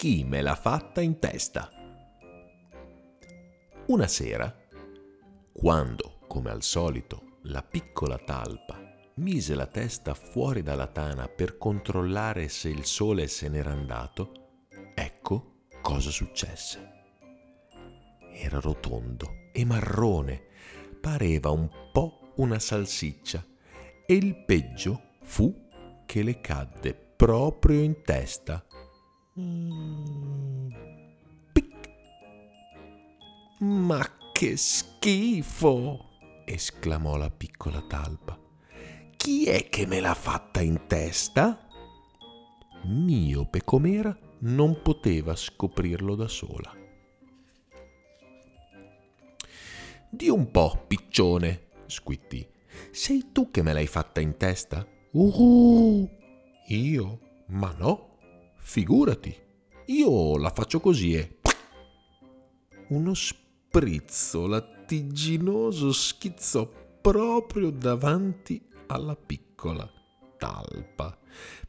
chi me l'ha fatta in testa. Una sera, quando, come al solito, la piccola talpa mise la testa fuori dalla tana per controllare se il sole se n'era andato, ecco cosa successe. Era rotondo e marrone, pareva un po' una salsiccia e il peggio fu che le cadde proprio in testa. Pic. Ma che schifo! esclamò la piccola talpa. Chi è che me l'ha fatta in testa? Miope com'era, non poteva scoprirlo da sola. Di un po', piccione, squittì. Sei tu che me l'hai fatta in testa? Uh, io? Ma no, figurati. Io la faccio così e... Uno sprizzo lattiginoso schizzò proprio davanti alla piccola talpa,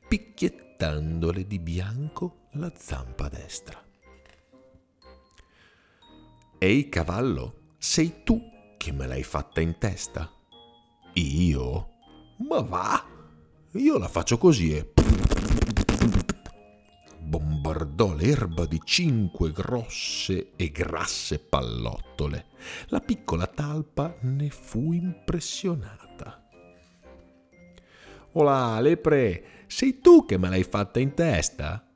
picchiettandole di bianco la zampa destra. Ehi cavallo, sei tu che me l'hai fatta in testa? Io? Ma va! Io la faccio così e... Bombardò l'erba di cinque grosse e grasse pallottole. La piccola talpa ne fu impressionata. Olà, lepre, sei tu che me l'hai fatta in testa?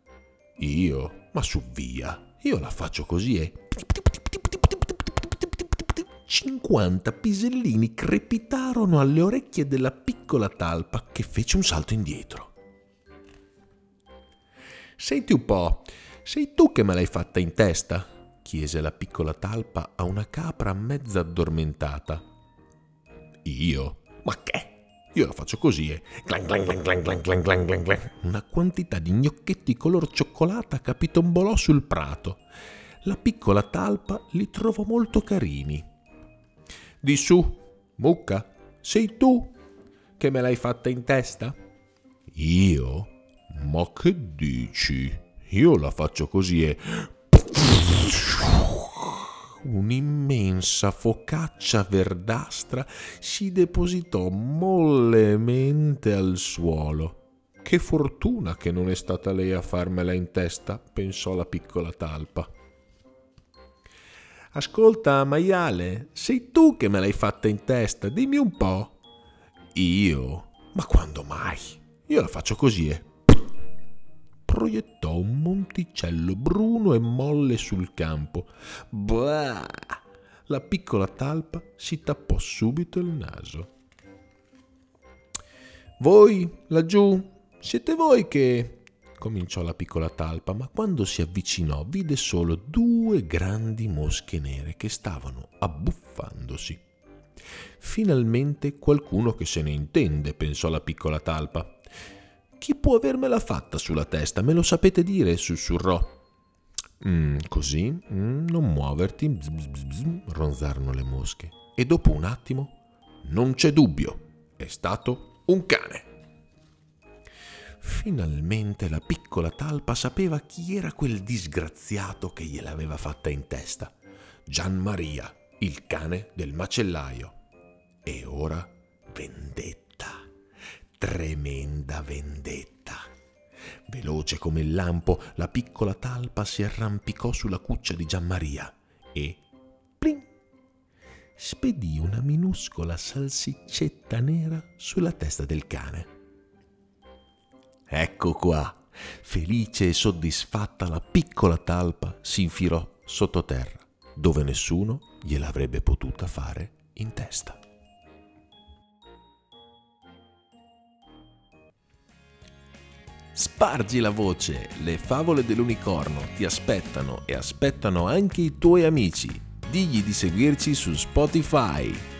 Io? Ma su via, io la faccio così e 50 pisellini crepitarono alle orecchie della piccola talpa che fece un salto indietro. Senti un po', sei tu che me l'hai fatta in testa? chiese la piccola talpa a una capra mezza addormentata. Io? Ma che? Io la faccio così e... Eh. Una quantità di gnocchetti color cioccolata capitombolò sul prato. La piccola talpa li trovò molto carini. Di su, mucca, sei tu che me l'hai fatta in testa? Io? Ma che dici? Io la faccio così e... Un'immensa focaccia verdastra si depositò mollemente al suolo. Che fortuna che non è stata lei a farmela in testa, pensò la piccola talpa. Ascolta, maiale, sei tu che me l'hai fatta in testa, dimmi un po'. Io? Ma quando mai? Io la faccio così e... Proiettò un monticello bruno e molle sul campo. Bah! La piccola talpa si tappò subito il naso. Voi, laggiù, siete voi che cominciò la piccola talpa, ma quando si avvicinò vide solo due grandi mosche nere che stavano abbuffandosi. Finalmente qualcuno che se ne intende, pensò la piccola talpa. Chi può avermela fatta sulla testa? Me lo sapete dire? sussurrò. Mm, così? Mm, non muoverti, bzz, bzz, bzz, ronzarono le mosche. E dopo un attimo, non c'è dubbio, è stato un cane. Finalmente la piccola talpa sapeva chi era quel disgraziato che gliel'aveva fatta in testa. Gian Maria, il cane del macellaio. E ora vendetta, tremenda vendetta. Veloce come il lampo, la piccola talpa si arrampicò sulla cuccia di Gianmaria e, plin, spedì una minuscola salsiccetta nera sulla testa del cane. Ecco qua. Felice e soddisfatta la piccola talpa si infilò sottoterra, dove nessuno gliel'avrebbe potuta fare in testa. Spargi la voce, le favole dell'unicorno ti aspettano e aspettano anche i tuoi amici. Digli di seguirci su Spotify.